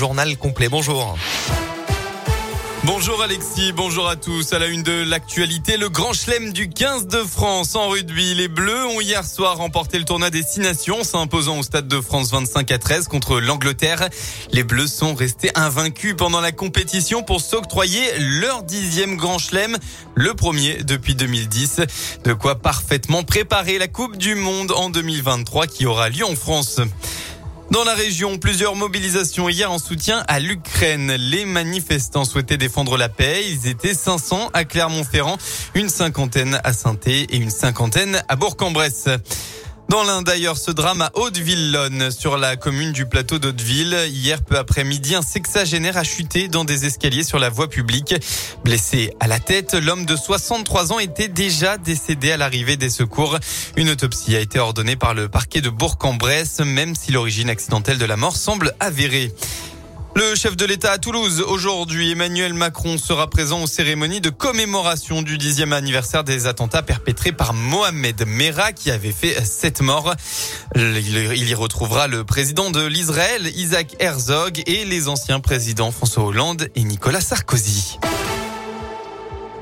Journal complet. Bonjour. Bonjour Alexis, bonjour à tous. À la une de l'actualité, le grand chelem du 15 de France en rugby. Les Bleus ont hier soir remporté le tournoi Destination, s'imposant au Stade de France 25 à 13 contre l'Angleterre. Les Bleus sont restés invaincus pendant la compétition pour s'octroyer leur dixième grand chelem, le premier depuis 2010. De quoi parfaitement préparer la Coupe du Monde en 2023 qui aura lieu en France. Dans la région, plusieurs mobilisations hier en soutien à l'Ukraine. Les manifestants souhaitaient défendre la paix. Ils étaient 500 à Clermont-Ferrand, une cinquantaine à saint et une cinquantaine à Bourg-en-Bresse. Dans l'un d'ailleurs, ce drame à Haute-Villonne, sur la commune du plateau d'Hauteville. Hier, peu après-midi, un sexagénaire a chuté dans des escaliers sur la voie publique. Blessé à la tête, l'homme de 63 ans était déjà décédé à l'arrivée des secours. Une autopsie a été ordonnée par le parquet de Bourg-en-Bresse, même si l'origine accidentelle de la mort semble avérée. Le chef de l'État à Toulouse, aujourd'hui, Emmanuel Macron sera présent aux cérémonies de commémoration du dixième anniversaire des attentats perpétrés par Mohamed Merah qui avait fait sept morts. Il y retrouvera le président de l'Israël, Isaac Herzog, et les anciens présidents François Hollande et Nicolas Sarkozy.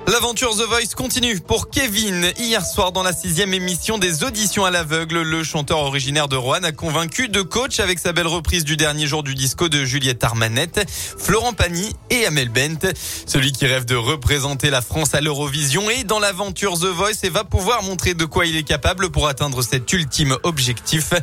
L'aventure The Voice continue pour Kevin. Hier soir, dans la sixième émission des auditions à l'aveugle, le chanteur originaire de Rouen a convaincu deux coachs avec sa belle reprise du dernier jour du disco de Juliette Armanette, Florent Pagny et Amel Bent. Celui qui rêve de représenter la France à l'Eurovision est dans l'aventure The Voice et va pouvoir montrer de quoi il est capable pour atteindre cet ultime objectif.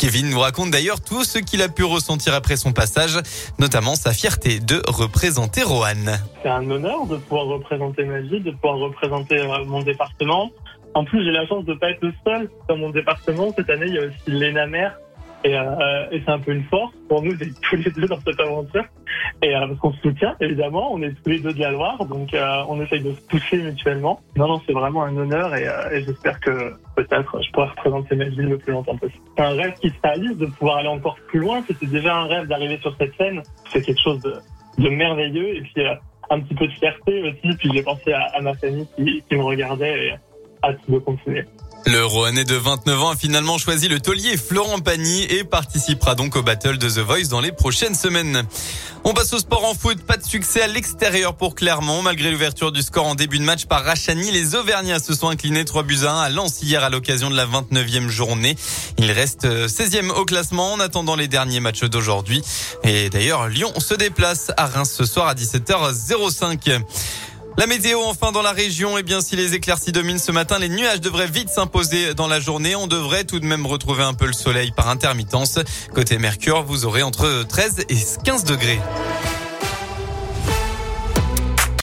Kevin nous raconte d'ailleurs tout ce qu'il a pu ressentir après son passage, notamment sa fierté de représenter Roanne. C'est un honneur de pouvoir représenter ma vie de pouvoir représenter euh, mon département. En plus, j'ai la chance de pas être le seul dans mon département. Cette année, il y a aussi Léna Mère. Et, euh, c'est un peu une force pour nous d'être tous les deux dans cette aventure. Et euh, parce qu'on se soutient, évidemment, on est tous les deux de la Loire, donc on essaye de se pousser mutuellement. Non, non, c'est vraiment un honneur et, et j'espère que peut-être je pourrai représenter ma ville le plus longtemps possible. C'est un rêve qui se réalise de pouvoir aller encore plus loin. C'était déjà un rêve d'arriver sur cette scène. C'est quelque chose de, de merveilleux. Et puis un petit peu de fierté aussi. Puis j'ai pensé à, ma famille qui, me regardait et hâte de continuer. Le Rouennais de 29 ans a finalement choisi le taulier Florent Pagny et participera donc au battle de The Voice dans les prochaines semaines. On passe au sport en foot. Pas de succès à l'extérieur pour Clermont. Malgré l'ouverture du score en début de match par Rachani, les Auvergnats se sont inclinés 3 buts à 1 à Lens hier à l'occasion de la 29e journée. Il reste 16e au classement en attendant les derniers matchs d'aujourd'hui. Et d'ailleurs, Lyon se déplace à Reims ce soir à 17h05. La météo enfin dans la région, eh bien si les éclaircies dominent ce matin, les nuages devraient vite s'imposer dans la journée. On devrait tout de même retrouver un peu le soleil par intermittence. Côté Mercure, vous aurez entre 13 et 15 degrés.